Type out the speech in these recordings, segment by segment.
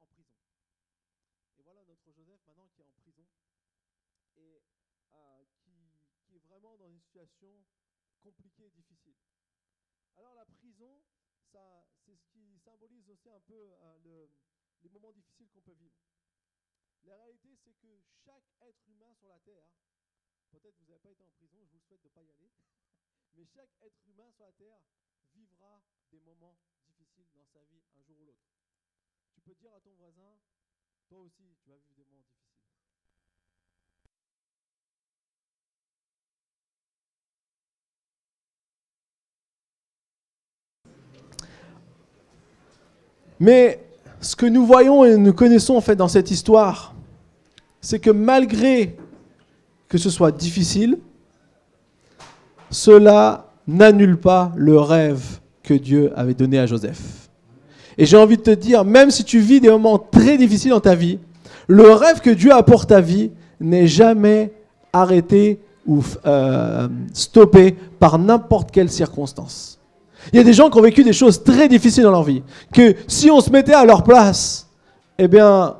en prison. Et voilà notre Joseph maintenant qui est en prison et euh, qui, est vraiment dans une situation compliquée et difficile. Alors la prison, ça, c'est ce qui symbolise aussi un peu euh, le- les moments difficiles qu'on peut vivre. La réalité, c'est que chaque être humain sur la terre, peut-être vous n'avez pas été en prison, je vous souhaite de ne pas y aller, mais chaque être humain sur la terre vivra des moments difficiles dans sa vie un jour ou l'autre. Peux dire à ton voisin, toi aussi, tu vas. Mais ce que nous voyons et nous connaissons en fait dans cette histoire, c'est que malgré que ce soit difficile, cela n'annule pas le rêve que Dieu avait donné à Joseph. Et j'ai envie de te dire, même si tu vis des moments très difficiles dans ta vie, le rêve que Dieu a pour ta vie n'est jamais arrêté ou euh, stoppé par n'importe quelle circonstance. Il y a des gens qui ont vécu des choses très difficiles dans leur vie, que si on se mettait à leur place, eh bien,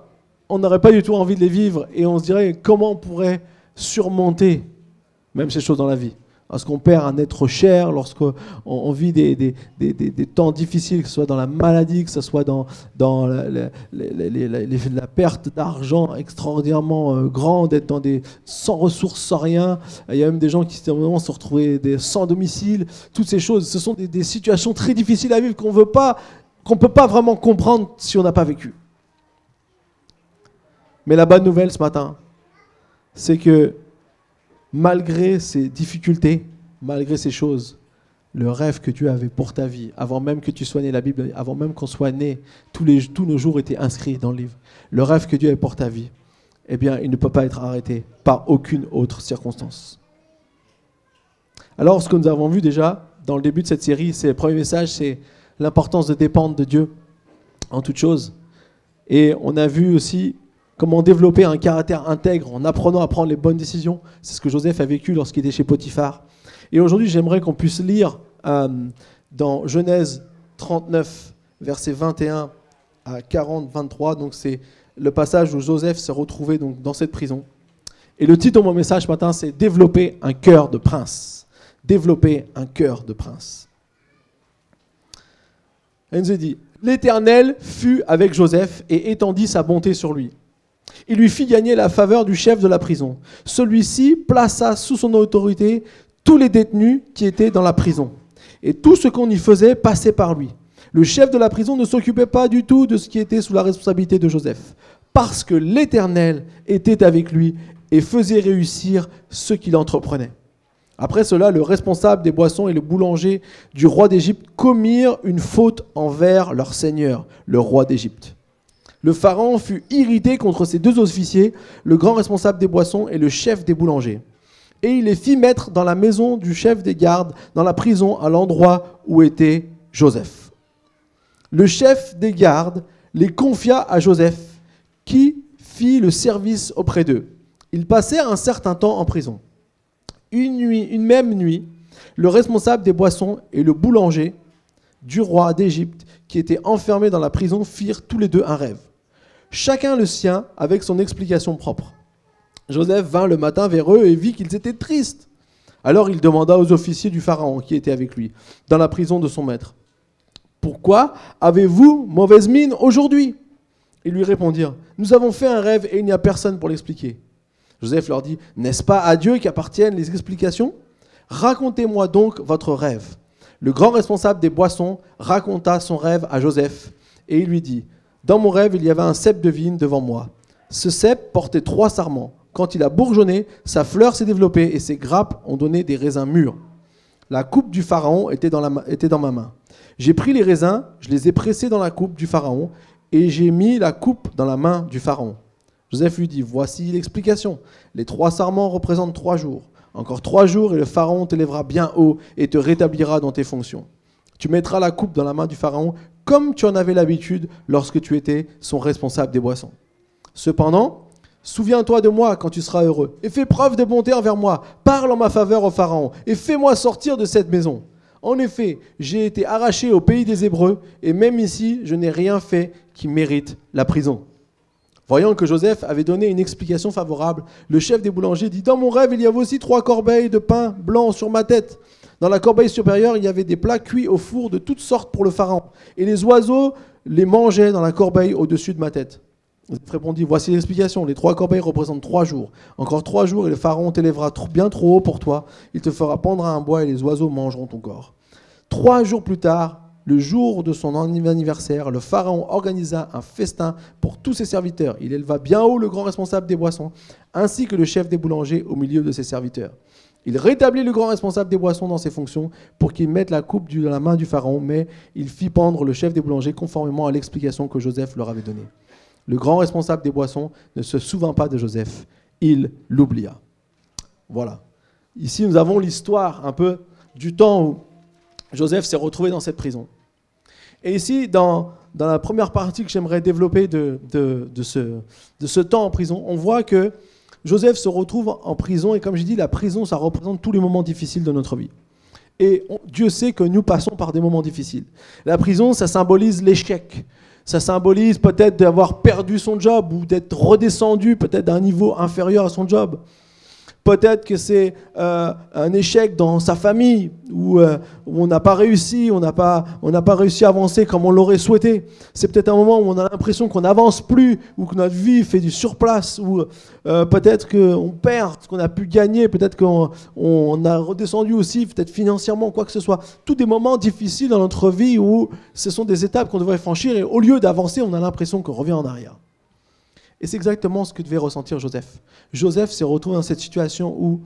on n'aurait pas du tout envie de les vivre et on se dirait comment on pourrait surmonter même ces choses dans la vie. Lorsqu'on perd un être cher, lorsqu'on on vit des, des, des, des- temps difficiles, que ce soit dans la maladie, que ce soit dans, dans la, la- perte d'argent extraordinairement euh, grande, d'être dans des sans ressources, sans rien. Il y a même des gens qui moment se retrouvaient sans domicile. Toutes ces choses, ce sont des situations très difficiles à vivre qu'on veut pas, qu'on peut pas vraiment comprendre si on n'a pas vécu. Mais la bonne nouvelle ce matin, c'est que malgré ces difficultés, malgré ces choses, le rêve que Dieu avait pour ta vie, avant même que tu sois né, la Bible, avant même qu'on soit né, tous, nos jours étaient inscrits dans le livre. Le rêve que Dieu avait pour ta vie, eh bien, il ne peut pas être arrêté par aucune autre circonstance. Alors, ce que nous avons vu déjà dans le début de cette série, c'est le premier message, c'est l'importance de dépendre de Dieu en toute chose. Et on a vu aussi comment développer un caractère intègre en apprenant à prendre les bonnes décisions. C'est ce que Joseph a vécu lorsqu'il était chez Potiphar. Et aujourd'hui, j'aimerais qu'on puisse lire euh, dans Genèse 39, versets 21 à 40, 23. Donc c'est le passage où Joseph s'est retrouvé donc, dans cette prison. Et le titre de mon message ce matin, c'est Développer un cœur de prince. Développer un cœur de prince. Dit, l'Éternel fut avec Joseph et étendit sa bonté sur lui. Il lui fit gagner la faveur du chef de la prison. Celui-ci plaça sous son autorité tous les détenus qui étaient dans la prison. Et tout ce qu'on y faisait passait par lui. Le chef de la prison ne s'occupait pas du tout de ce qui était sous la responsabilité de Joseph, parce que l'Éternel était avec lui et faisait réussir ce qu'il entreprenait. Après cela, le responsable des boissons et le boulanger du roi d'Égypte commirent une faute envers leur seigneur, le roi d'Égypte. Le pharaon fut irrité contre ces deux officiers, le grand responsable des boissons et le chef des boulangers. Et il les fit mettre dans la maison du chef des gardes, dans la prison, à l'endroit où était Joseph. Le chef des gardes les confia à Joseph, qui fit le service auprès d'eux. Ils passèrent un certain temps en prison. Une nuit, une même nuit, le responsable des boissons et le boulanger du roi d'Égypte, qui étaient enfermés dans la prison, firent tous les deux un rêve. Chacun le sien avec son explication propre. Joseph vint le matin vers eux et vit qu'ils étaient tristes. Alors il demanda aux officiers du Pharaon qui étaient avec lui, dans la prison de son maître, Pourquoi avez-vous mauvaise mine aujourd'hui? Ils lui répondirent, Nous avons fait un rêve et il n'y a personne pour l'expliquer. Joseph leur dit, N'est-ce pas à Dieu qu'appartiennent les explications Racontez-moi donc votre rêve. Le grand responsable des boissons raconta son rêve à Joseph et il lui dit, Dans mon rêve, il y avait un cep de vigne devant moi. Ce cep portait trois sarments. Quand il a bourgeonné, sa fleur s'est développée et ses grappes ont donné des raisins mûrs. La coupe du pharaon était dans, ma main. J'ai pris les raisins, je les ai pressés dans la coupe du pharaon et j'ai mis la coupe dans la main du pharaon. Joseph lui dit, voici l'explication. Les trois sarments représentent trois jours. Encore trois jours et le pharaon t'élèvera bien haut et te rétablira dans tes fonctions. Tu mettras la coupe dans la main du pharaon comme tu en avais l'habitude lorsque tu étais son responsable des boissons. Cependant, souviens-toi de moi quand tu seras heureux, et fais preuve de bonté envers moi. Parle en ma faveur au Pharaon, et fais-moi sortir de cette maison. En effet, j'ai été arraché au pays des Hébreux, et même ici, je n'ai rien fait qui mérite la prison. Voyant que Joseph avait donné une explication favorable, le chef des boulangers dit Dans mon rêve, il y avait aussi trois corbeilles de pain blanc sur ma tête. Dans la corbeille supérieure, il y avait des plats cuits au four de toutes sortes pour le pharaon. Et les oiseaux les mangeaient dans la corbeille au-dessus de ma tête. Joseph répondit Voici l'explication. Les trois corbeilles représentent trois jours. Encore trois jours, et le pharaon t'élèvera bien trop haut pour toi. Il te fera pendre à un bois, et les oiseaux mangeront ton corps. Trois jours plus tard, le jour de son anniversaire, le pharaon organisa un festin pour tous ses serviteurs. Il éleva bien haut le grand responsable des boissons, ainsi que le chef des boulangers au milieu de ses serviteurs. Il rétablit le grand responsable des boissons dans ses fonctions pour qu'il mette la coupe dans la main du pharaon, mais il fit pendre le chef des boulangers conformément à l'explication que Joseph leur avait donnée. Le grand responsable des boissons ne se souvint pas de Joseph, il l'oublia. Voilà. Ici, nous avons l'histoire un peu du temps où Joseph s'est retrouvé dans cette prison. Et ici, dans, dans la première partie que j'aimerais développer de, de, de, ce, de ce temps en prison, on voit que Joseph se retrouve en prison, et comme j'ai dit, la prison, ça représente tous les moments difficiles de notre vie. Et Dieu sait que nous passons par des moments difficiles. La prison, ça symbolise l'échec. Ça symbolise peut-être d'avoir perdu son job ou d'être redescendu peut-être d'un niveau inférieur à son job. Peut-être que c'est euh, un échec dans sa famille où, euh, on n'a pas réussi, on n'a pas, pas réussi à avancer comme on l'aurait souhaité. C'est peut-être un moment où on a l'impression qu'on n'avance plus ou que notre vie fait du surplace ou euh, peut-être qu'on perd ce qu'on a pu gagner, peut-être qu'on on a redescendu aussi, peut-être financièrement, quoi que ce soit. Tous des moments difficiles dans notre vie où ce sont des étapes qu'on devrait franchir et au lieu d'avancer, on a l'impression qu'on revient en arrière. Et c'est exactement ce que devait ressentir Joseph. Joseph s'est retrouvé dans cette situation où,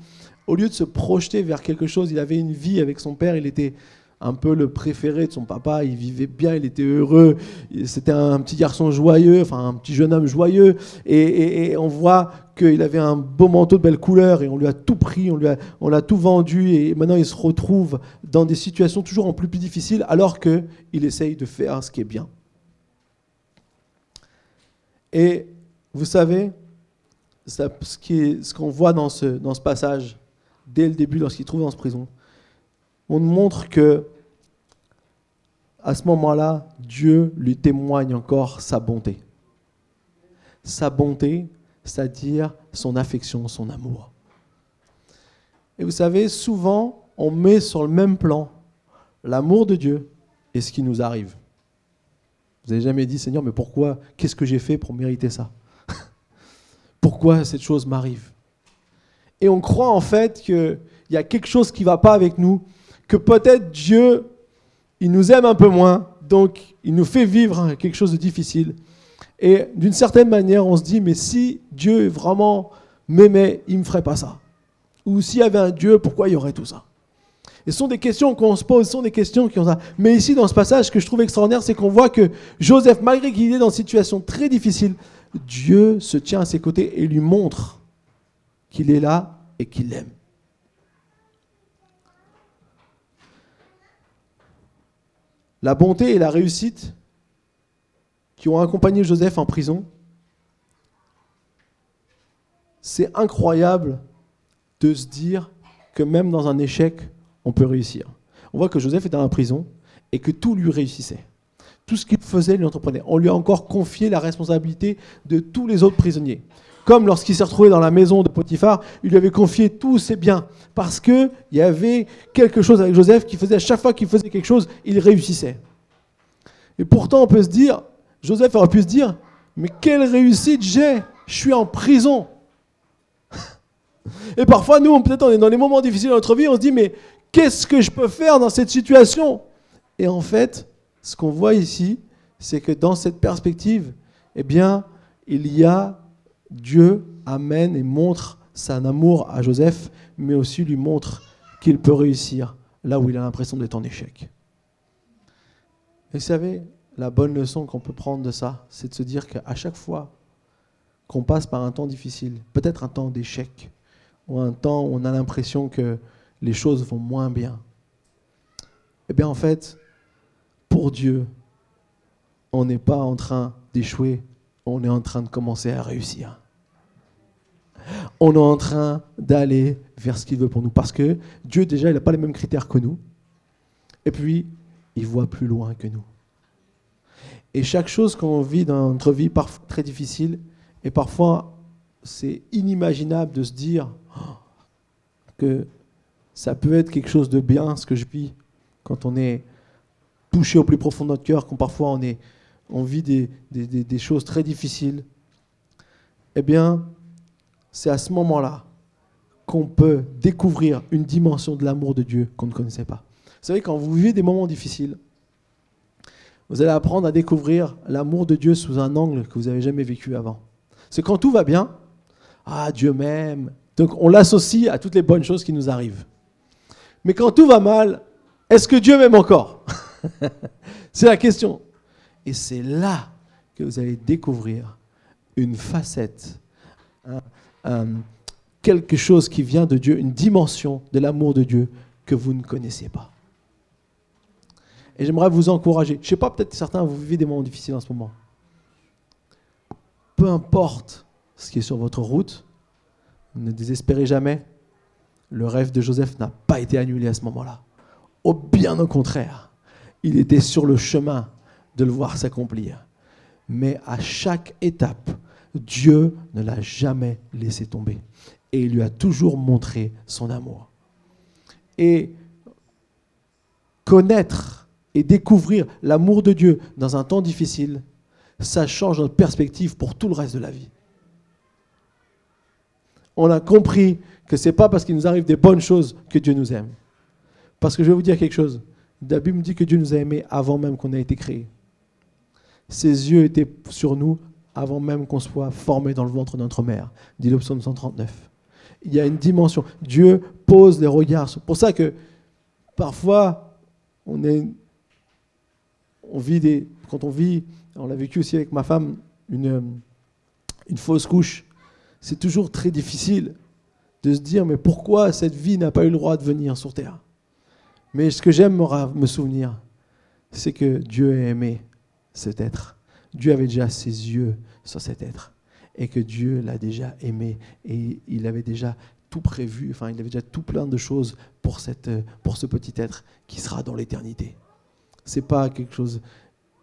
au lieu de se projeter vers quelque chose, il avait une vie avec son père, il était un peu le préféré de son papa, il vivait bien, il était heureux, c'était un petit garçon joyeux, enfin un petit jeune homme joyeux, et, on voit qu'il avait un beau manteau de belle couleur, et on lui a tout pris, on lui a, l'a tout vendu, et maintenant il se retrouve dans des situations toujours en plus, plus difficiles, alors qu'il essaye de faire ce qui est bien. Et vous savez, ce qu'on voit dans ce, passage, dès le début, lorsqu'il trouve dans ce prison, on montre que à ce moment-là, Dieu lui témoigne encore sa bonté. Sa bonté, c'est-à-dire son affection, son amour. Et vous savez, souvent, on met sur le même plan l'amour de Dieu et ce qui nous arrive. Vous n'avez jamais dit, Seigneur, mais pourquoi Qu'est-ce que j'ai fait pour mériter ça? Pourquoi cette chose m'arrive. Et on croit en fait qu'il y a quelque chose qui ne va pas avec nous, que peut-être Dieu, il nous aime un peu moins, donc il nous fait vivre quelque chose de difficile. Et d'une certaine manière, on se dit, mais si Dieu vraiment m'aimait, il ne me ferait pas ça. Ou s'il y avait un Dieu, pourquoi il y aurait tout ça? Et ce sont des questions qu'on se pose, ce sont des questions qui ont ça. Mais ici, dans ce passage, ce que je trouve extraordinaire, c'est qu'on voit que Joseph, malgré qu'il est dans une situation très difficile, Dieu se tient à ses côtés et lui montre qu'il est là et qu'il l'aime. La bonté et la réussite qui ont accompagné Joseph en prison, c'est incroyable de se dire que même dans un échec, on peut réussir. On voit que Joseph est dans la prison et que tout lui réussissait tout ce qu'il faisait, lui entreprenait. On lui a encore confié la responsabilité de tous les autres prisonniers. Comme lorsqu'il s'est retrouvé dans la maison de Potiphar, il lui avait confié tous ses biens. Parce qu'il y avait quelque chose avec Joseph qui faisait, à chaque fois qu'il faisait quelque chose, il réussissait. Et pourtant, on peut se dire, Joseph aurait pu se dire, mais quelle réussite j'ai Je suis en prison. Et parfois, nous, peut-être on est dans les moments difficiles de notre vie, on se dit, mais qu'est-ce que je peux faire dans cette situation? Et en fait, ce qu'on voit ici, c'est que dans cette perspective, eh bien, il y a Dieu amène et montre son amour à Joseph, mais aussi lui montre qu'il peut réussir là où il a l'impression d'être en échec. Et vous savez, la bonne leçon qu'on peut prendre de ça, c'est de se dire qu'à chaque fois qu'on passe par un temps difficile, peut-être un temps d'échec, ou un temps où on a l'impression que les choses vont moins bien, eh bien en fait, pour Dieu, on n'est pas en train d'échouer, on est en train de commencer à réussir. On est en train d'aller vers ce qu'il veut pour nous. Parce que Dieu, déjà, il n'a pas les mêmes critères que nous. Et puis, il voit plus loin que nous. Et chaque chose qu'on vit dans notre vie, parfois très difficile, et parfois c'est inimaginable de se dire oh, que ça peut être quelque chose de bien ce que je vis quand on est touché au plus profond de notre cœur, quand parfois on vit des, des choses très difficiles. Eh bien, c'est à ce moment-là qu'on peut découvrir une dimension de l'amour de Dieu qu'on ne connaissait pas. Vous savez, quand vous vivez des moments difficiles, vous allez apprendre à découvrir l'amour de Dieu sous un angle que vous n'avez jamais vécu avant. C'est quand tout va bien, ah Dieu m'aime. Donc on l'associe à toutes les bonnes choses qui nous arrivent. Mais quand tout va mal, est-ce que Dieu m'aime encore? C'est la question. Et c'est là que vous allez découvrir une facette, quelque chose qui vient de Dieu, une dimension de l'amour de Dieu que vous ne connaissez pas. Et j'aimerais vous encourager. Je ne sais pas, peut-être certains, vous vivez des moments difficiles en ce moment. Peu importe ce qui est sur votre route, ne désespérez jamais. Le rêve de Joseph n'a pas été annulé à ce moment-là. Au bien au contraire, il était sur le chemin de le voir s'accomplir. Mais à chaque étape, Dieu ne l'a jamais laissé tomber. Et il lui a toujours montré son amour. Et connaître et découvrir l'amour de Dieu dans un temps difficile, ça change notre perspective pour tout le reste de la vie. On a compris que ce n'est pas parce qu'il nous arrive des bonnes choses que Dieu nous aime. Parce que je vais vous dire quelque chose. La Bible me dit que Dieu nous a aimés avant même qu'on ait été créés. Ses yeux étaient sur nous avant même qu'on soit formé dans le ventre de notre mère, dit le psaume 139. Il y a une dimension. Dieu pose les regards. C'est pour ça que parfois, on est on vit des, quand on vit, on l'a vécu aussi avec ma femme, une fausse couche, c'est toujours très difficile de se dire mais pourquoi cette vie n'a pas eu le droit de venir sur terre? Mais ce que j'aime me souvenir, c'est que Dieu a aimé cet être. Dieu avait déjà ses yeux sur cet être et que Dieu l'a déjà aimé et il avait déjà tout prévu, enfin il avait déjà tout plein de choses pour, ce petit être qui sera dans l'éternité. C'est pas quelque chose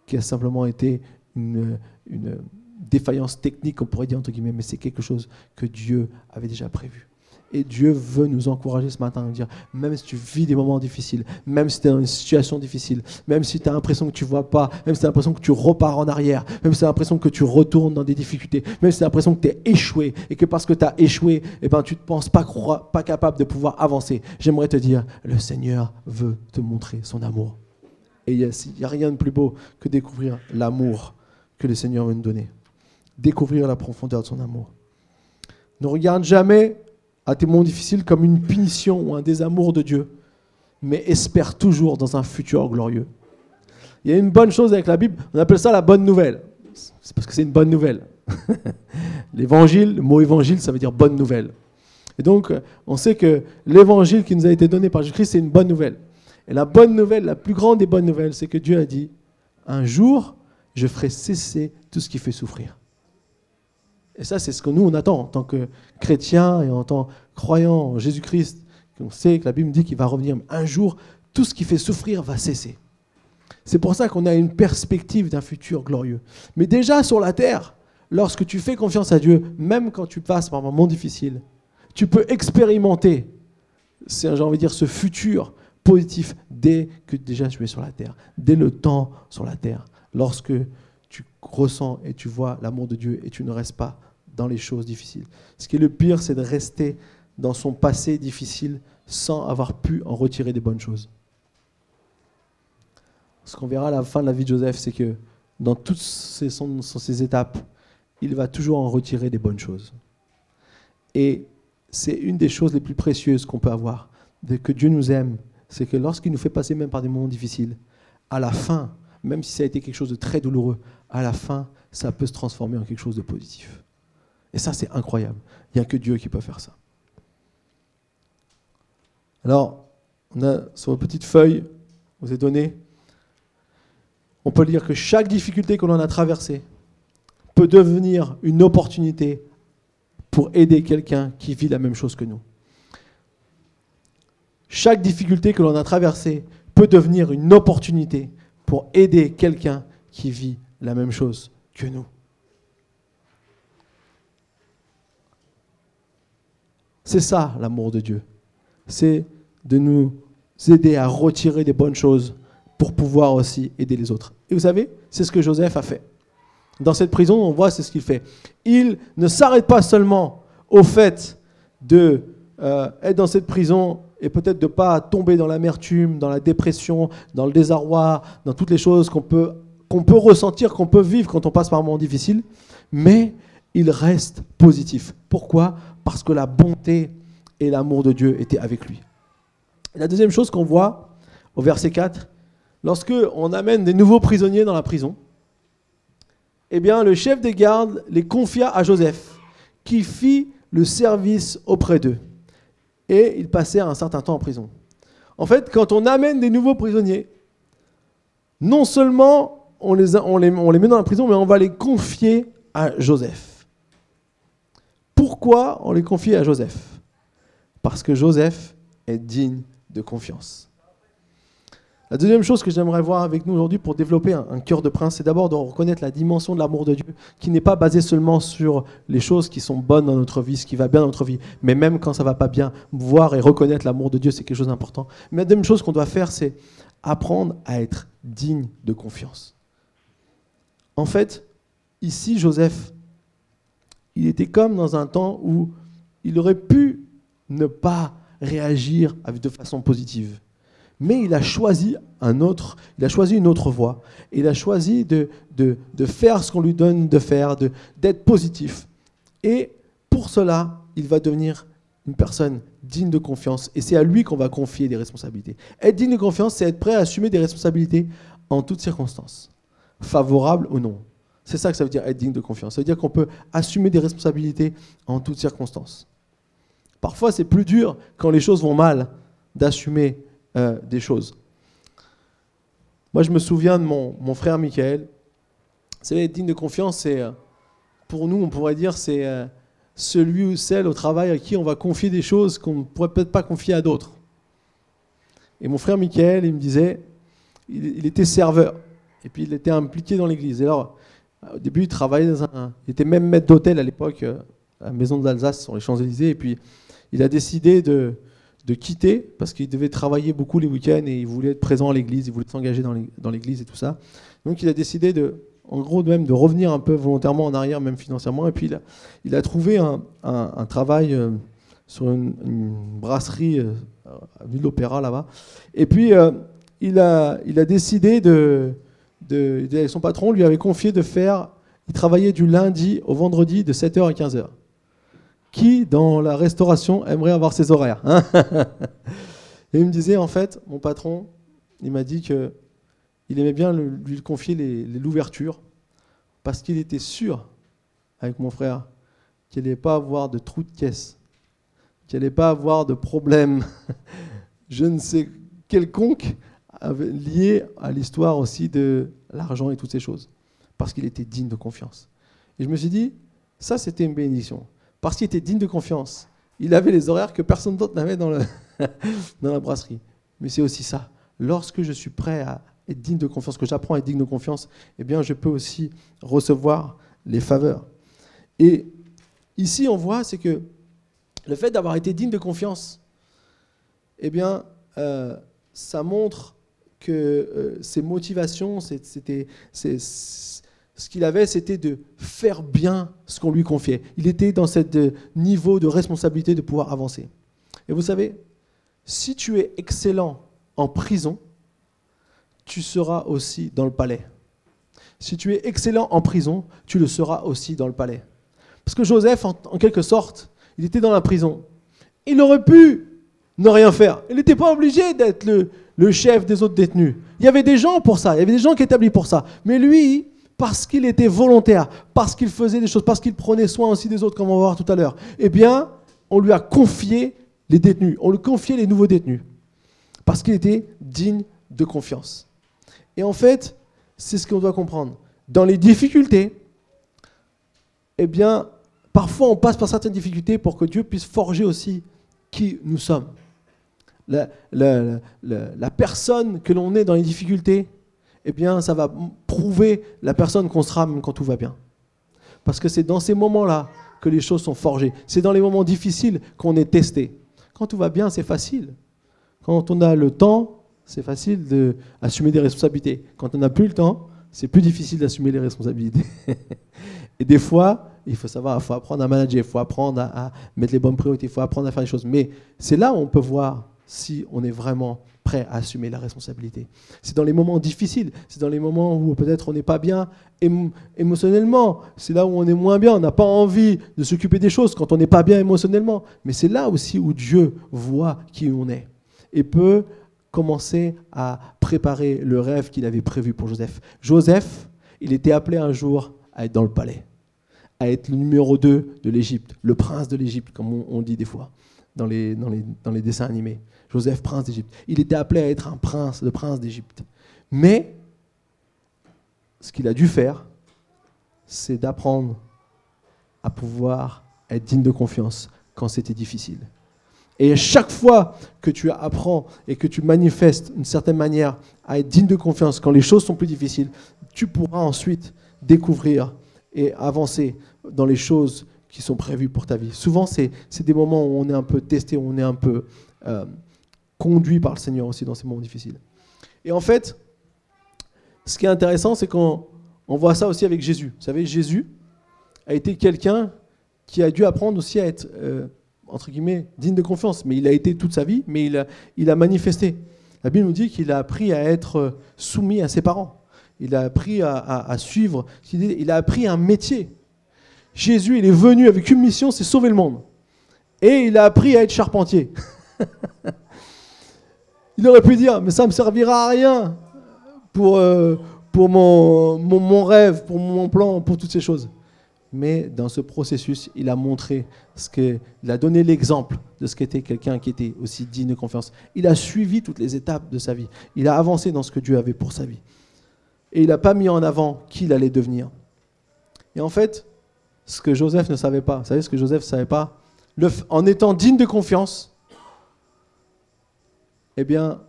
qui a simplement été une, défaillance technique, on pourrait dire entre guillemets, mais c'est quelque chose que Dieu avait déjà prévu. Et Dieu veut nous encourager ce matin, nous dire, même si tu vis des moments difficiles, même si tu es dans une situation difficile, même si tu as l'impression que tu ne vois pas, même si tu as l'impression que tu repars en arrière, même si tu as l'impression que tu retournes dans des difficultés, même si tu as l'impression que tu es échoué, et que parce que tu as échoué, eh ben, tu ne te penses pas, pas capable de pouvoir avancer, j'aimerais te dire, le Seigneur veut te montrer son amour. Et il n'y a, rien de plus beau que découvrir l'amour que le Seigneur veut nous donner. Découvrir la profondeur de son amour. Ne regarde jamais à tes moments difficiles comme une punition ou un désamour de Dieu, mais espère toujours dans un futur glorieux. Il y a une bonne chose avec la Bible, on appelle ça la bonne nouvelle. C'est parce que c'est une bonne nouvelle. L'évangile, le mot évangile, ça veut dire bonne nouvelle. Et donc, on sait que l'évangile qui nous a été donné par Jésus-Christ, c'est une bonne nouvelle. Et la bonne nouvelle, la plus grande des bonnes nouvelles, c'est que Dieu a dit, un jour, je ferai cesser tout ce qui fait souffrir. Et ça, c'est ce que nous, on attend en tant que chrétiens et en tant que croyants en Jésus-Christ. On sait que la Bible dit qu'il va revenir. Un jour, tout ce qui fait souffrir va cesser. C'est pour ça qu'on a une perspective d'un futur glorieux. Mais déjà sur la terre, lorsque tu fais confiance à Dieu, même quand tu passes par un moment difficile, tu peux expérimenter, j'ai envie de dire, ce futur positif dès que déjà tu es sur la terre, dès le temps sur la terre, lorsque tu ressens et tu vois l'amour de Dieu et tu ne restes pas dans les choses difficiles. Ce qui est le pire, c'est de rester dans son passé difficile sans avoir pu en retirer des bonnes choses. Ce qu'on verra à la fin de la vie de Joseph, c'est que dans toutes ces, étapes, il va toujours en retirer des bonnes choses. Et c'est une des choses les plus précieuses qu'on peut avoir, de que Dieu nous aime c'est que lorsqu'il nous fait passer même par des moments difficiles, à la fin, même si ça a été quelque chose de très douloureux, à la fin, ça peut se transformer en quelque chose de positif. Et ça, c'est incroyable. Il n'y a que Dieu qui peut faire ça. Alors, on a sur une petite feuille, vous est donné, on peut lire que chaque difficulté que l'on a traversée peut devenir une opportunité pour aider quelqu'un qui vit la même chose que nous. Chaque difficulté que l'on a traversée peut devenir une opportunité pour aider quelqu'un qui vit la même chose que nous. C'est ça l'amour de Dieu. C'est de nous aider à retirer des bonnes choses pour pouvoir aussi aider les autres. Et vous savez, c'est ce que Joseph a fait. Dans cette prison, on voit, c'est ce qu'il fait. Il ne s'arrête pas seulement au fait d'être euh, dans cette prison et peut-être de ne pas tomber dans l'amertume, dans la dépression, dans le désarroi, dans toutes les choses qu'on peut, peut ressentir, qu'on peut vivre quand on passe par un moment difficile, mais il reste positif. Pourquoi? Parce que la bonté et l'amour de Dieu étaient avec lui. la deuxième chose qu'on voit au verset 4, lorsque on amène des nouveaux prisonniers dans la prison, eh bien, le chef des gardes les confia à Joseph, qui fit le service auprès d'eux. Et ils passèrent un certain temps en prison. En fait, quand on amène des nouveaux prisonniers, non seulement on les, met dans la prison, mais on va les confier à Joseph. Pourquoi on les confie à Joseph? Parce que Joseph est digne de confiance. La deuxième chose que j'aimerais voir avec nous aujourd'hui pour développer un, cœur de prince, c'est d'abord de reconnaître la dimension de l'amour de Dieu, qui n'est pas basée seulement sur les choses qui sont bonnes dans notre vie, ce qui va bien dans notre vie, mais même quand ça va pas bien, voir et reconnaître l'amour de Dieu, c'est quelque chose d'important. Mais la deuxième chose qu'on doit faire, c'est apprendre à être digne de confiance. En fait, ici, Joseph, il était comme dans un temps où il aurait pu ne pas réagir de façon positive mais il a choisi une autre voie. Il a choisi de, de, faire ce qu'on lui donne de faire, d'être positif. Et pour cela, il va devenir une personne digne de confiance. Et c'est à lui qu'on va confier des responsabilités. Être digne de confiance, c'est être prêt à assumer des responsabilités en toutes circonstances, favorables ou non. C'est ça que ça veut dire être digne de confiance. Ça veut dire qu'on peut assumer des responsabilités en toutes circonstances. Parfois, c'est plus dur quand les choses vont mal d'assumer euh, des choses. Moi, je me souviens de mon, frère Michael. Vous savez, digne de confiance, c'est, euh, pour nous, on pourrait dire, c'est euh, celui ou celle au travail à qui on va confier des choses qu'on ne pourrait peut-être pas confier à d'autres. Et mon frère Michael, il me disait, il, était serveur, et puis il était impliqué dans l'église. Et alors, au début, il travaillait dans un. Il était même maître d'hôtel à l'époque, à la maison d'Alsace, sur les Champs-Élysées, et puis il a décidé de, de quitter parce qu'il devait travailler beaucoup les week-ends et il voulait être présent à l'église, il voulait s'engager dans l'église et tout ça. Donc il a décidé de, en gros, même de revenir un peu volontairement en arrière, même financièrement. Et puis il a, trouvé un, un, travail euh, sur une, brasserie euh, à Ville d'Opéra là-bas. Et puis euh, il, a, il a décidé de, de, Son patron lui avait confié de faire. Il travaillait du lundi au vendredi de 7h à 15h. Qui, dans la restauration, aimerait avoir ses horaires hein Et il me disait, en fait, mon patron, il m'a dit que il aimait bien lui confier l'ouverture parce qu'il était sûr, avec mon frère, qu'il n'allait pas avoir de trou de caisse, qu'il n'allait pas avoir de problème, je ne sais, quelconque, lié à l'histoire aussi de l'argent et toutes ces choses, parce qu'il était digne de confiance. Et je me suis dit, ça c'était une bénédiction parce qu'il était digne de confiance. Il avait les horaires que personne d'autre n'avait dans, la brasserie. Mais c'est aussi ça. Lorsque je suis prêt à être digne de confiance, que j'apprends à être digne de confiance, eh bien, je peux aussi recevoir les faveurs. Et ici, on voit, c'est que le fait d'avoir été digne de confiance, eh bien, euh, ça montre que euh, ses motivations, c'était, ce qu'il avait, c'était de faire bien ce qu'on lui confiait. Il était dans ce euh, niveau de responsabilité de pouvoir avancer. Et vous savez, si tu es excellent en prison, tu seras aussi dans le palais. Si tu es excellent en prison, tu le seras aussi dans le palais. Parce que Joseph, en, quelque sorte, il était dans la prison. Il aurait pu ne rien faire. Il n'était pas obligé d'être le, chef des autres détenus. Il y avait des gens pour ça, il y avait des gens qui établis pour ça. Mais lui, parce qu'il était volontaire, parce qu'il faisait des choses, parce qu'il prenait soin aussi des autres, comme on va voir tout à l'heure, eh bien, on lui a confié les détenus, on lui a confié les nouveaux détenus, parce qu'il était digne de confiance. Et en fait, c'est ce qu'on doit comprendre. Dans les difficultés, eh bien, parfois on passe par certaines difficultés pour que Dieu puisse forger aussi qui nous sommes. La, personne que l'on est dans les difficultés, eh bien, ça va prouver la personne qu'on sera même quand tout va bien. Parce que c'est dans ces moments-là que les choses sont forgées. C'est dans les moments difficiles qu'on est testé. Quand tout va bien, c'est facile. Quand on a le temps, c'est facile d'assumer des responsabilités. Quand on n'a plus le temps, c'est plus difficile d'assumer les responsabilités. Et des fois, il faut savoir, il faut apprendre à manager, il faut apprendre à, mettre les bonnes priorités, il faut apprendre à faire les choses. Mais c'est là où on peut voir si on est vraiment prêt à assumer la responsabilité. C'est dans les moments difficiles, c'est dans les moments où peut-être on n'est pas bien émotionnellement, c'est là où on est moins bien, on n'a pas envie de s'occuper des choses quand on n'est pas bien émotionnellement. Mais c'est là aussi où Dieu voit qui on est et peut commencer à préparer le rêve qu'il avait prévu pour Joseph. Joseph, il était appelé un jour à être dans le palais, à être le numéro 2 de l'Égypte, le prince de l'Égypte, comme on, dit des fois dans les, dans les, dans les dessins animés. Joseph, prince d'Égypte. Il était appelé à être un prince, le prince d'Égypte. Mais ce qu'il a dû faire, c'est d'apprendre à pouvoir être digne de confiance quand c'était difficile. Et chaque fois que tu apprends et que tu manifestes une certaine manière à être digne de confiance quand les choses sont plus difficiles, tu pourras ensuite découvrir et avancer dans les choses qui sont prévues pour ta vie. Souvent, c'est des moments où on est un peu testé, où on est un peu euh, conduit par le Seigneur aussi dans ces moments difficiles. Et en fait, ce qui est intéressant, c'est qu'on voit ça aussi avec Jésus. Vous savez, Jésus a été quelqu'un qui a dû apprendre aussi à être euh, entre guillemets, digne de confiance, mais il a été toute sa vie, mais il a, il a manifesté. La Bible nous dit qu'il a appris à être soumis à ses parents. Il a appris à, suivre, il a appris un métier. Jésus, il est venu avec une mission, c'est sauver le monde. Et il a appris à être charpentier. il aurait pu dire, mais ça ne me servira à rien pour, euh, pour mon, mon rêve, pour mon plan, pour toutes ces choses mais dans ce processus, il a montré ce que, il a donné l'exemple de ce qu'était quelqu'un qui était aussi digne de confiance. Il a suivi toutes les étapes de sa vie. Il a avancé dans ce que Dieu avait pour sa vie. Et il n'a pas mis en avant qui il allait devenir. Et en fait, ce que Joseph ne savait pas, vous savez ce que Joseph ne savait pas? En étant digne de confiance, eh bien,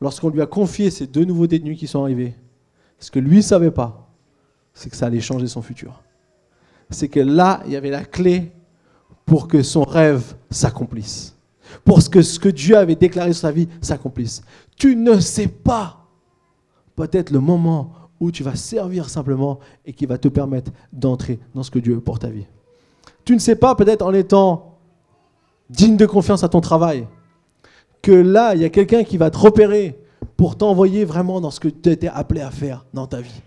lorsqu'on lui a confié ces deux nouveaux détenus qui sont arrivés, ce que lui ne savait pas, c'est que ça allait changer son futur c'est que là, il y avait la clé pour que son rêve s'accomplisse. Pour que ce que Dieu avait déclaré sur sa vie s'accomplisse. Tu ne sais pas peut-être le moment où tu vas servir simplement et qui va te permettre d'entrer dans ce que Dieu veut pour ta vie. Tu ne sais pas peut-être en étant digne de confiance à ton travail que là, il y a quelqu'un qui va te repérer pour t'envoyer vraiment dans ce que tu étais appelé à faire dans ta vie.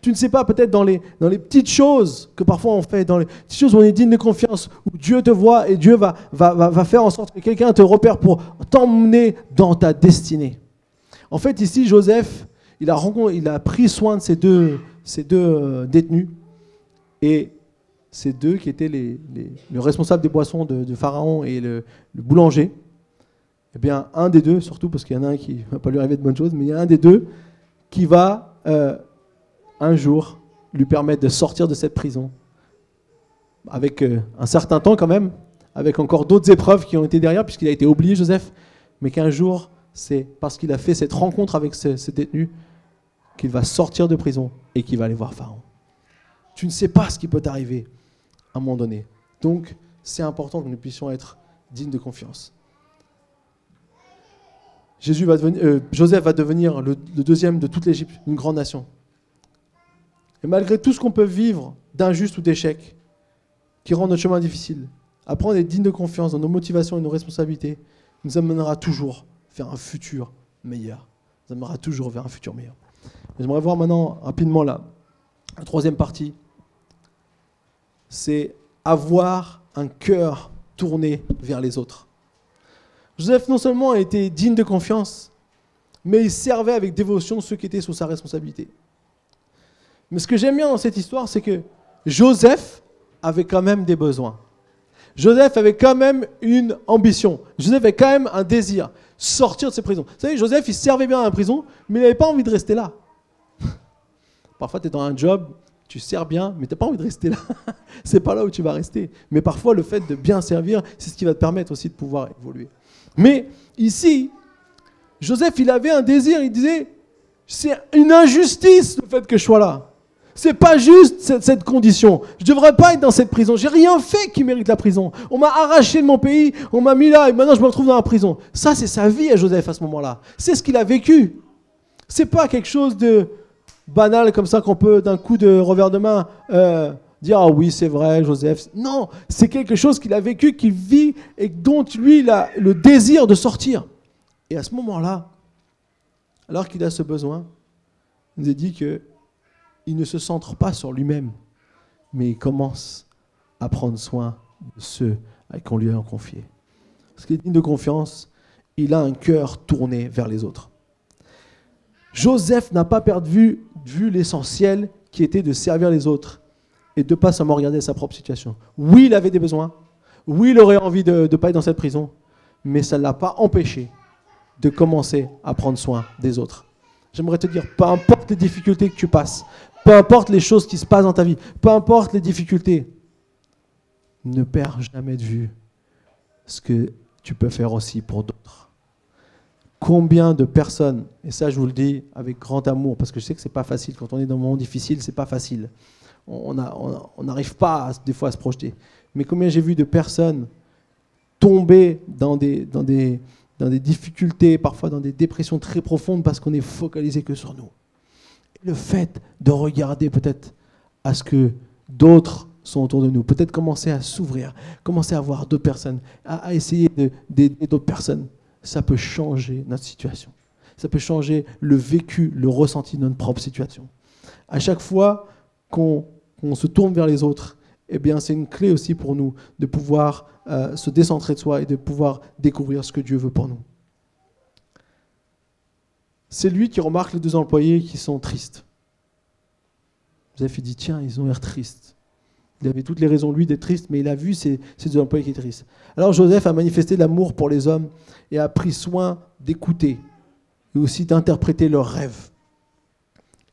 Tu ne sais pas, peut-être dans les, dans les petites choses que parfois on fait, dans les petites choses où on est digne de confiance, où Dieu te voit et Dieu va, va, va, faire en sorte que quelqu'un te repère pour t'emmener dans ta destinée. En fait, ici, Joseph, il a, il a pris soin de ces deux, ces deux euh, détenus. Et ces deux qui étaient les, le responsable des boissons de, Pharaon et le, boulanger. Eh bien, un des deux, surtout parce qu'il y en a un qui ne va pas lui arriver de bonnes choses, mais il y a un des deux qui va euh, un jour lui permettre de sortir de cette prison, avec euh, un certain temps quand même, avec encore d'autres épreuves qui ont été derrière, puisqu'il a été oublié, Joseph, mais qu'un jour, c'est parce qu'il a fait cette rencontre avec ce, détenu qu'il va sortir de prison et qu'il va aller voir Pharaon. Tu ne sais pas ce qui peut t'arriver à un moment donné. Donc, c'est important que nous puissions être dignes de confiance. Jésus va devenir, euh, Joseph va devenir le deuxième de toute l'Égypte, une grande nation. Et malgré tout ce qu'on peut vivre d'injuste ou d'échec, qui rend notre chemin difficile, apprendre à être digne de confiance dans nos motivations et nos responsabilités nous amènera toujours vers un futur meilleur. Nous amènera toujours vers un futur meilleur. J'aimerais voir maintenant rapidement la troisième partie, c'est avoir un cœur tourné vers les autres. Joseph non seulement été digne de confiance, mais il servait avec dévotion ceux qui étaient sous sa responsabilité. Mais ce que j'aime bien dans cette histoire, c'est que Joseph avait quand même des besoins. Joseph avait quand même une ambition. Joseph avait quand même un désir, sortir de ses prisons. Vous savez, Joseph, il servait bien à la prison, mais il n'avait pas envie de rester là. Parfois, tu es dans un job, tu sers bien, mais tu n'as pas envie de rester là. c'est pas là où tu vas rester. Mais parfois, le fait de bien servir, c'est ce qui va te permettre aussi de pouvoir évoluer. Mais ici, Joseph, il avait un désir, il disait, c'est une injustice le fait que je sois là. C'est pas juste cette, condition. Je devrais pas être dans cette prison. J'ai rien fait qui mérite la prison. On m'a arraché de mon pays, on m'a mis là et maintenant je me retrouve dans la prison. Ça, c'est sa vie à Joseph à ce moment-là. C'est ce qu'il a vécu. C'est pas quelque chose de banal comme ça qu'on peut d'un coup de revers de main euh, dire ah oui c'est vrai Joseph. Non, c'est quelque chose qu'il a vécu, qu'il vit et dont lui il a le désir de sortir. Et à ce moment-là, alors qu'il a ce besoin, il nous a dit que il ne se centre pas sur lui-même, mais il commence à prendre soin de ceux à qui on lui a confié. Parce qu'il est digne de confiance, il a un cœur tourné vers les autres. Joseph n'a pas perdu de vue l'essentiel qui était de servir les autres et de ne pas seulement regarder sa propre situation. Oui, il avait des besoins. Oui, il aurait envie de ne pas être dans cette prison. Mais ça ne l'a pas empêché de commencer à prendre soin des autres. J'aimerais te dire, peu importe les difficultés que tu passes, peu importe les choses qui se passent dans ta vie, peu importe les difficultés, ne perds jamais de vue ce que tu peux faire aussi pour d'autres. Combien de personnes, et ça je vous le dis avec grand amour, parce que je sais que c'est pas facile, quand on est dans un moment difficile, c'est pas facile. On n'arrive pas des fois à se projeter. Mais combien j'ai vu de personnes tomber dans des, dans des, dans des difficultés, parfois dans des dépressions très profondes parce qu'on est focalisé que sur nous. Le fait de regarder peut-être à ce que d'autres sont autour de nous, peut-être commencer à s'ouvrir, commencer à voir d'autres personnes, à, essayer d'aider d'autres personnes, ça peut changer notre situation. Ça peut changer le vécu, le ressenti de notre propre situation. À chaque fois qu'on se tourne vers les autres, eh bien, c'est une clé aussi pour nous de pouvoir euh, se décentrer de soi et de pouvoir découvrir ce que Dieu veut pour nous. C'est lui qui remarque les deux employés qui sont tristes. Joseph dit tiens, ils ont l'air tristes. Il avait toutes les raisons, lui, d'être triste, mais il a vu ces, deux employés qui étaient tristes. Alors Joseph a manifesté l'amour pour les hommes et a pris soin d'écouter et aussi d'interpréter leurs rêves.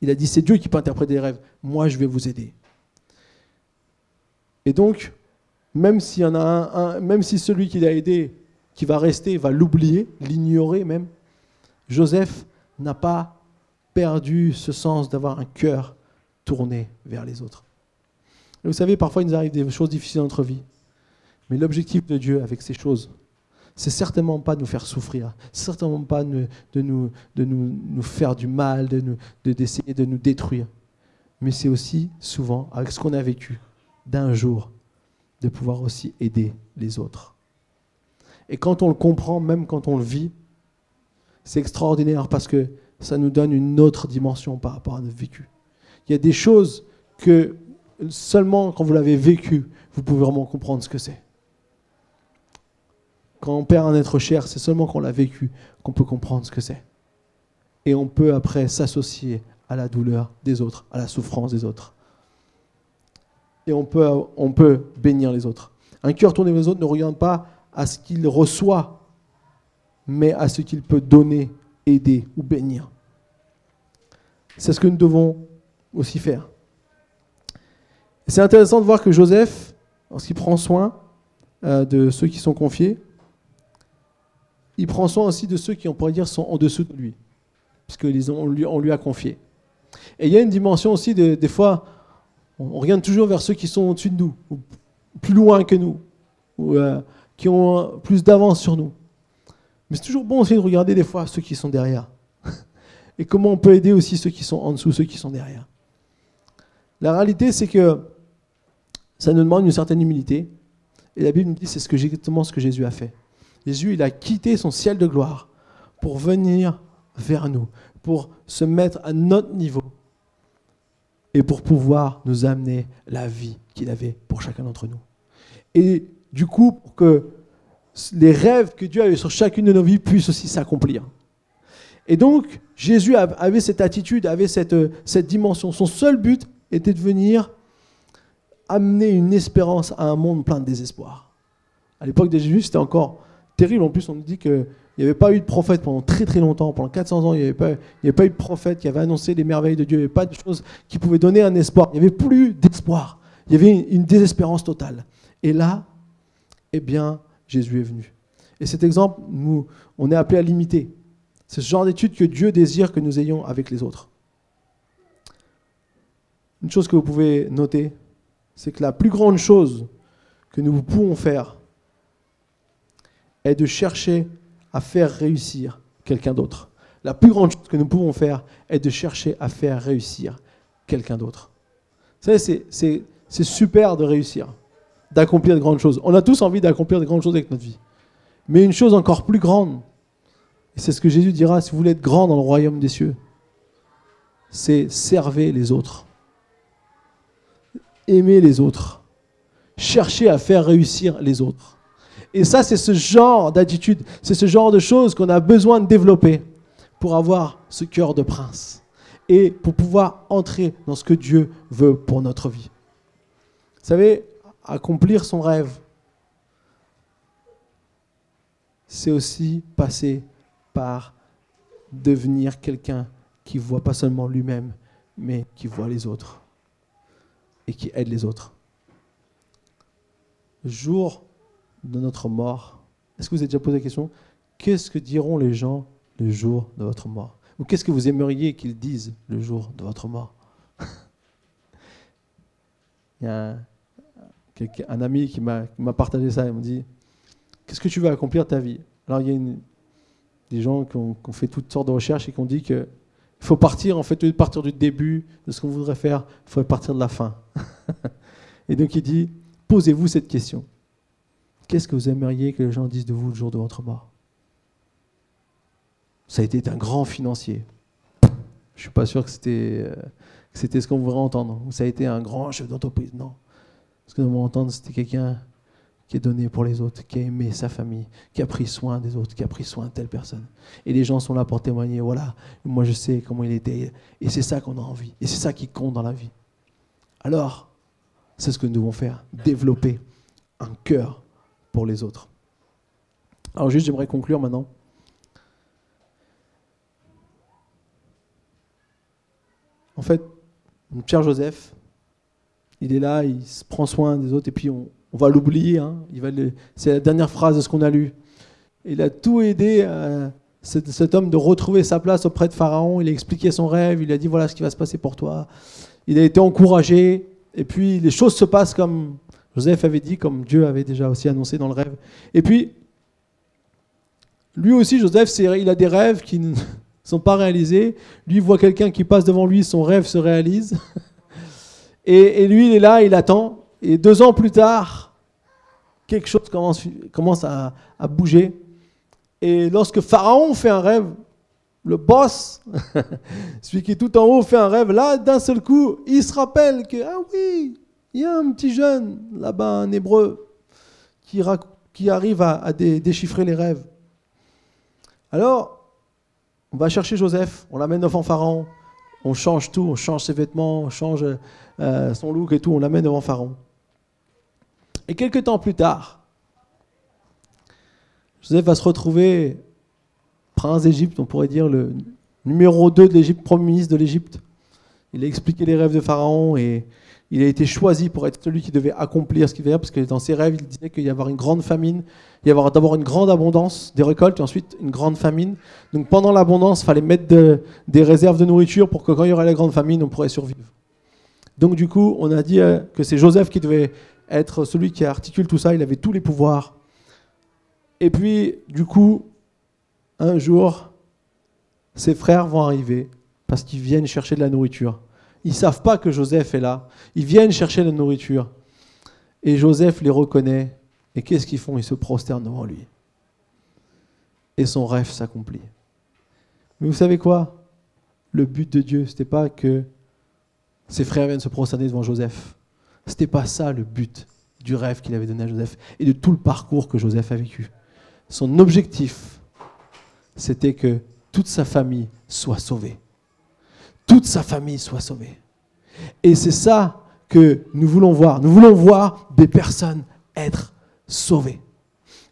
Il a dit c'est Dieu qui peut interpréter les rêves. Moi, je vais vous aider. Et donc, même, y en a un, même si celui qui l'a aidé, qui va rester, va l'oublier, l'ignorer même, Joseph n'a pas perdu ce sens d'avoir un cœur tourné vers les autres. vous savez, parfois il nous arrive des choses difficiles dans notre vie. Mais l'objectif de Dieu avec ces choses, c'est certainement pas de nous faire souffrir, certainement pas de, nous, de nous, faire du mal, de d'essayer de nous détruire. Mais c'est aussi souvent, avec ce qu'on a vécu, d'un jour, de pouvoir aussi aider les autres. Et quand on le comprend, même quand on le vit, c'est extraordinaire parce que ça nous donne une autre dimension par rapport à notre vécu. Il y a des choses que seulement quand vous l'avez vécu, vous pouvez vraiment comprendre ce que c'est. Quand on perd un être cher, c'est seulement quand on l'a vécu qu'on peut comprendre ce que c'est. Et on peut après s'associer à la douleur des autres, à la souffrance des autres et on peut, on peut bénir les autres. Un cœur tourné vers les autres ne regarde pas à ce qu'il reçoit, mais à ce qu'il peut donner, aider ou bénir. C'est ce que nous devons aussi faire. C'est intéressant de voir que Joseph, lorsqu'il prend soin euh, de ceux qui sont confiés, il prend soin aussi de ceux qui, on pourrait dire, sont en dessous de lui, puisqu'on lui, on lui a confié. Et il y a une dimension aussi, des fois, on regarde toujours vers ceux qui sont au-dessus de nous, ou plus loin que nous, ou euh, qui ont plus d'avance sur nous. Mais c'est toujours bon aussi de regarder des fois ceux qui sont derrière. Et comment on peut aider aussi ceux qui sont en dessous, ceux qui sont derrière. La réalité, c'est que ça nous demande une certaine humilité. Et la Bible nous dit c'est ce exactement ce que Jésus a fait. Jésus, il a quitté son ciel de gloire pour venir vers nous, pour se mettre à notre niveau et pour pouvoir nous amener la vie qu'il avait pour chacun d'entre nous. Et du coup, pour que les rêves que Dieu avait sur chacune de nos vies puissent aussi s'accomplir. Et donc, Jésus avait cette attitude, avait cette, cette dimension. Son seul but était de venir amener une espérance à un monde plein de désespoir. À l'époque de Jésus, c'était encore terrible. En plus, on nous dit que il n'y avait pas eu de prophète pendant très très longtemps, pendant 400 ans, il n'y avait, pas, avait pas eu de prophète qui avait annoncé les merveilles de Dieu, il n'y avait pas de choses qui pouvaient donner un espoir, il n'y avait plus d'espoir, il y avait une, désespérance totale. Et là, eh bien, Jésus est venu. Et cet exemple, nous, on est appelé à l'imiter. C'est ce genre d'étude que Dieu désire que nous ayons avec les autres. Une chose que vous pouvez noter, c'est que la plus grande chose que nous pouvons faire est de chercher à faire réussir quelqu'un d'autre. La plus grande chose que nous pouvons faire est de chercher à faire réussir quelqu'un d'autre. Vous savez, c'est super de réussir, d'accomplir de grandes choses. On a tous envie d'accomplir de grandes choses avec notre vie. Mais une chose encore plus grande, et c'est ce que Jésus dira si vous voulez être grand dans le royaume des cieux, c'est servir les autres. Aimer les autres. Chercher à faire réussir les autres. Et ça, c'est ce genre d'attitude, c'est ce genre de choses qu'on a besoin de développer pour avoir ce cœur de prince et pour pouvoir entrer dans ce que Dieu veut pour notre vie. Vous savez, accomplir son rêve, c'est aussi passer par devenir quelqu'un qui voit pas seulement lui-même, mais qui voit les autres et qui aide les autres. Jour de notre mort, est-ce que vous avez déjà posé la question Qu'est-ce que diront les gens le jour de votre mort? Ou qu'est-ce que vous aimeriez qu'ils disent le jour de votre mort? Il y a un, ami qui m'a partagé ça, il m'a dit, qu'est-ce que tu veux accomplir ta vie? Alors il y a des gens qui ont, fait toutes sortes de recherches et qui ont dit qu'il faut partir, en fait, de partir du début de ce qu'on voudrait faire, il faut partir de la fin. et donc il dit, posez-vous cette question. Qu'est-ce que vous aimeriez que les gens disent de vous le jour de votre mort? Ça a été un grand financier. Je ne suis pas sûr que c'était, euh, c'était ce qu'on voudrait entendre. ça a été un grand chef d'entreprise. Non. Ce que nous voulons entendre, c'était quelqu'un qui est donné pour les autres, qui a aimé sa famille, qui a pris soin des autres, qui a pris soin de telle personne. Et les gens sont là pour témoigner, voilà, moi je sais comment il était. Et c'est ça qu'on a envie. Et c'est ça qui compte dans la vie. Alors, c'est ce que nous devons faire, développer un cœur les autres. Alors juste, j'aimerais conclure maintenant. En fait, Pierre Joseph, il est là, il se prend soin des autres, et puis on, va l'oublier. Hein. C'est la dernière phrase de ce qu'on a lu. Il a tout aidé cet, cet, homme de retrouver sa place auprès de Pharaon. Il a expliqué son rêve, il a dit voilà ce qui va se passer pour toi. Il a été encouragé, et puis les choses se passent comme Joseph avait dit, comme Dieu avait déjà aussi annoncé dans le rêve. Et puis, lui aussi, Joseph, il a des rêves qui ne sont pas réalisés. Lui voit quelqu'un qui passe devant lui, son rêve se réalise. Et, lui, il est là, il attend. Et deux ans plus tard, quelque chose commence, à, à bouger. Et lorsque Pharaon fait un rêve, le boss, celui qui est tout en haut, fait un rêve. Là, d'un seul coup, il se rappelle que, ah oui, il y a un petit jeune là-bas, un hébreu, qui, arrive à, déchiffrer les rêves. Alors, on va chercher Joseph, on l'amène devant Pharaon, on change tout, on change ses vêtements, on change euh, son look et tout, on l'amène devant Pharaon. Et quelques temps plus tard, Joseph va se retrouver prince d'Égypte, on pourrait dire le numéro 2 de l'Égypte, premier ministre de l'Égypte. Il a expliqué les rêves de Pharaon et il a été choisi pour être celui qui devait accomplir ce qu'il devait parce que dans ses rêves, il disait qu'il y avoir une grande famine, il y avoir d'abord une grande abondance des récoltes et ensuite une grande famine. Donc pendant l'abondance, il fallait mettre des réserves de nourriture pour que quand il y aurait la grande famine, on pourrait survivre. Donc du coup, on a dit euh, que c'est Joseph qui devait être celui qui articule tout ça, il avait tous les pouvoirs. Et puis, du coup, un jour, ses frères vont arriver parce qu'ils viennent chercher de la nourriture. Ils ne savent pas que Joseph est là. Ils viennent chercher la nourriture. Et Joseph les reconnaît. Et qu'est-ce qu'ils font? Ils se prosternent devant lui. Et son rêve s'accomplit. Mais vous savez quoi? Le but de Dieu, ce n'était pas que ses frères viennent se prosterner devant Joseph. Ce n'était pas ça le but du rêve qu'il avait donné à Joseph et de tout le parcours que Joseph a vécu. Son objectif, c'était que toute sa famille soit sauvée toute sa famille soit sauvée. Et c'est ça que nous voulons voir. Nous voulons voir des personnes être sauvées.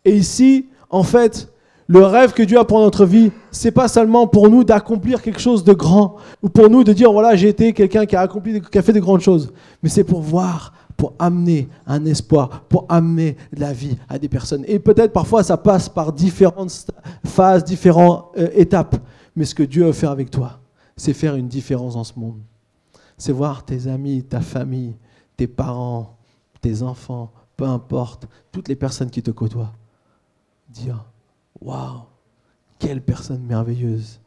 Et ici, en fait, le rêve que Dieu a pour notre vie, c'est pas seulement pour nous d'accomplir quelque chose de grand ou pour nous de dire voilà, j'ai été quelqu'un qui a accompli qui a fait de grandes choses, mais c'est pour voir pour amener un espoir, pour amener de la vie à des personnes. Et peut-être parfois ça passe par différentes phases, différentes euh, étapes. Mais ce que Dieu veut faire avec toi, c'est faire une différence dans ce monde. C'est voir tes amis, ta famille, tes parents, tes enfants, peu importe, toutes les personnes qui te côtoient, dire Waouh, quelle personne merveilleuse,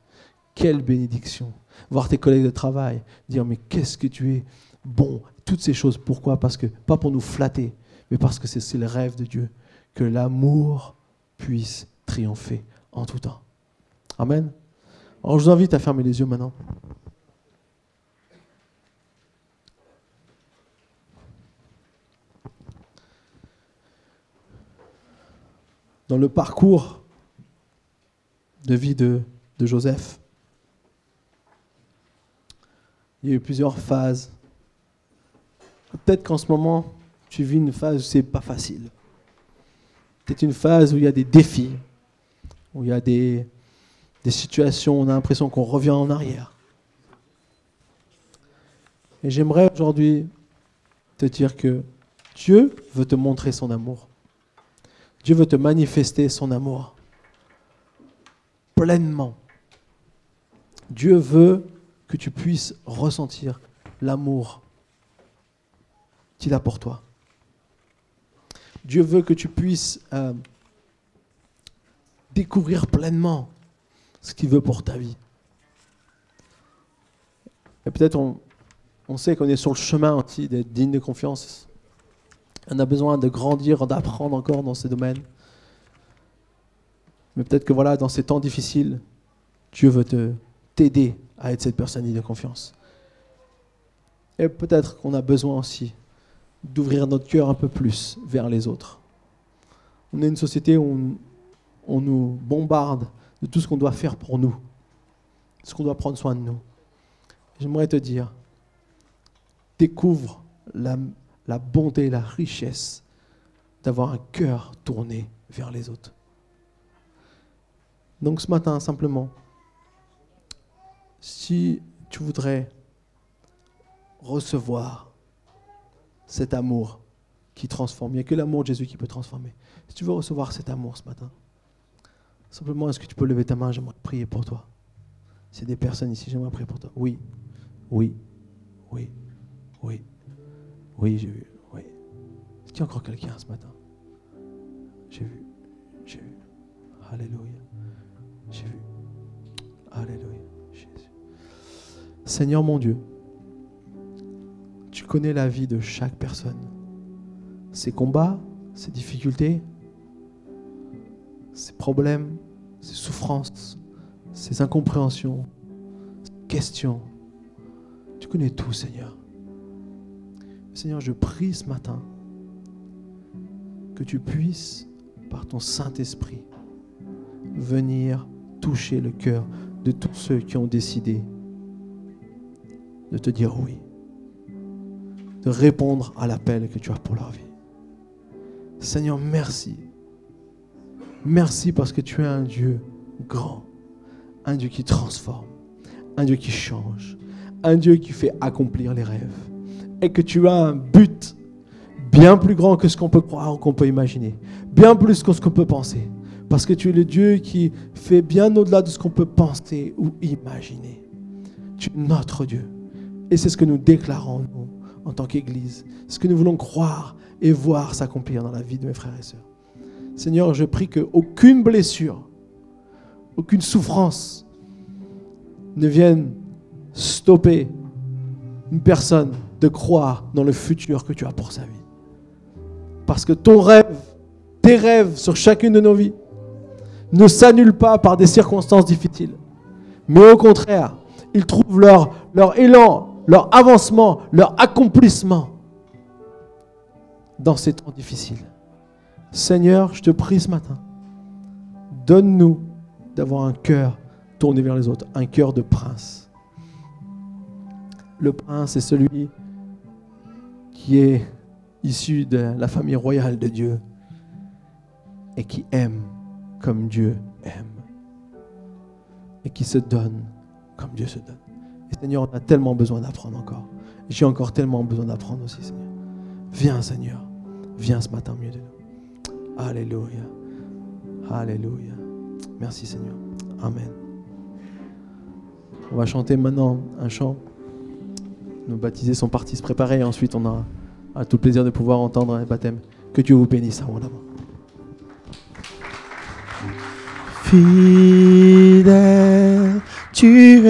quelle bénédiction. Voir tes collègues de travail, dire Mais qu'est-ce que tu es bon. Toutes ces choses, pourquoi? Parce que, pas pour nous flatter, mais parce que c'est le rêve de Dieu, que l'amour puisse triompher en tout temps. Amen. Alors je vous invite à fermer les yeux maintenant. Dans le parcours de vie de, Joseph, il y a eu plusieurs phases Peut-être qu'en ce moment, tu vis une phase où c'est pas facile. Peut-être une phase où il y a des défis, où il y a des, des situations on a l'impression qu'on revient en arrière. Et j'aimerais aujourd'hui te dire que Dieu veut te montrer son amour. Dieu veut te manifester son amour pleinement. Dieu veut que tu puisses ressentir l'amour qu'il a pour toi. Dieu veut que tu puisses euh, découvrir pleinement ce qu'il veut pour ta vie. Et peut-être on, on sait qu'on est sur le chemin aussi d'être digne de confiance. On a besoin de grandir, d'apprendre encore dans ces domaines. Mais peut-être que voilà, dans ces temps difficiles, Dieu veut t'aider à être cette personne digne de confiance. Et peut-être qu'on a besoin aussi d'ouvrir notre cœur un peu plus vers les autres. On est une société où on, nous bombarde de tout ce qu'on doit faire pour nous, ce qu'on doit prendre soin de nous. J'aimerais te dire, découvre la, la bonté, la richesse d'avoir un cœur tourné vers les autres. Donc ce matin, simplement, si tu voudrais recevoir cet amour qui transforme. Il n'y a que l'amour de Jésus qui peut transformer. Si tu veux recevoir cet amour ce matin, simplement, est-ce que tu peux lever ta main? J'aimerais prier pour toi. A des personnes ici, j'aimerais prier pour toi. Oui, oui, oui, oui, oui, j'ai vu, oui. Est-ce qu'il y a encore quelqu'un ce matin? J'ai vu, j'ai vu. Alléluia. J'ai vu. Alléluia. Jésus. Seigneur mon Dieu, tu connais la vie de chaque personne. Ses combats, ses difficultés, ses problèmes, ses souffrances, ses incompréhensions, ses questions. Tu connais tout, Seigneur. Seigneur, je prie ce matin que tu puisses, par ton Saint-Esprit, venir toucher le cœur de tous ceux qui ont décidé de te dire oui de répondre à l'appel que tu as pour leur vie. Seigneur, merci. Merci parce que tu es un Dieu grand, un Dieu qui transforme, un Dieu qui change, un Dieu qui fait accomplir les rêves. Et que tu as un but bien plus grand que ce qu'on peut croire ou qu'on peut imaginer, bien plus que ce qu'on peut penser. Parce que tu es le Dieu qui fait bien au-delà de ce qu'on peut penser ou imaginer. Tu es notre Dieu. Et c'est ce que nous déclarons, nous, en tant qu'Église, ce que nous voulons croire et voir s'accomplir dans la vie de mes frères et sœurs. Seigneur, je prie qu'aucune blessure, aucune souffrance ne vienne stopper une personne de croire dans le futur que tu as pour sa vie. Parce que ton rêve, tes rêves sur chacune de nos vies, ne s'annulent pas par des circonstances difficiles. Mais au contraire, ils trouvent leur, leur élan, leur avancement, leur accomplissement dans ces temps difficiles. Seigneur, je te prie ce matin, donne-nous d'avoir un cœur tourné vers les autres, un cœur de prince. Le prince est celui qui est issu de la famille royale de Dieu et qui aime comme Dieu aime et qui se donne comme Dieu se donne. Et Seigneur, on a tellement besoin d'apprendre encore. J'ai encore tellement besoin d'apprendre aussi, Seigneur. Viens Seigneur. Viens ce matin au de nous. Alléluia. Alléluia. Merci Seigneur. Amen. On va chanter maintenant un chant. Nos baptisés sont partis se préparer et ensuite on a, a tout le plaisir de pouvoir entendre un baptême. Que Dieu vous bénisse abondamment. Fidèle, tu es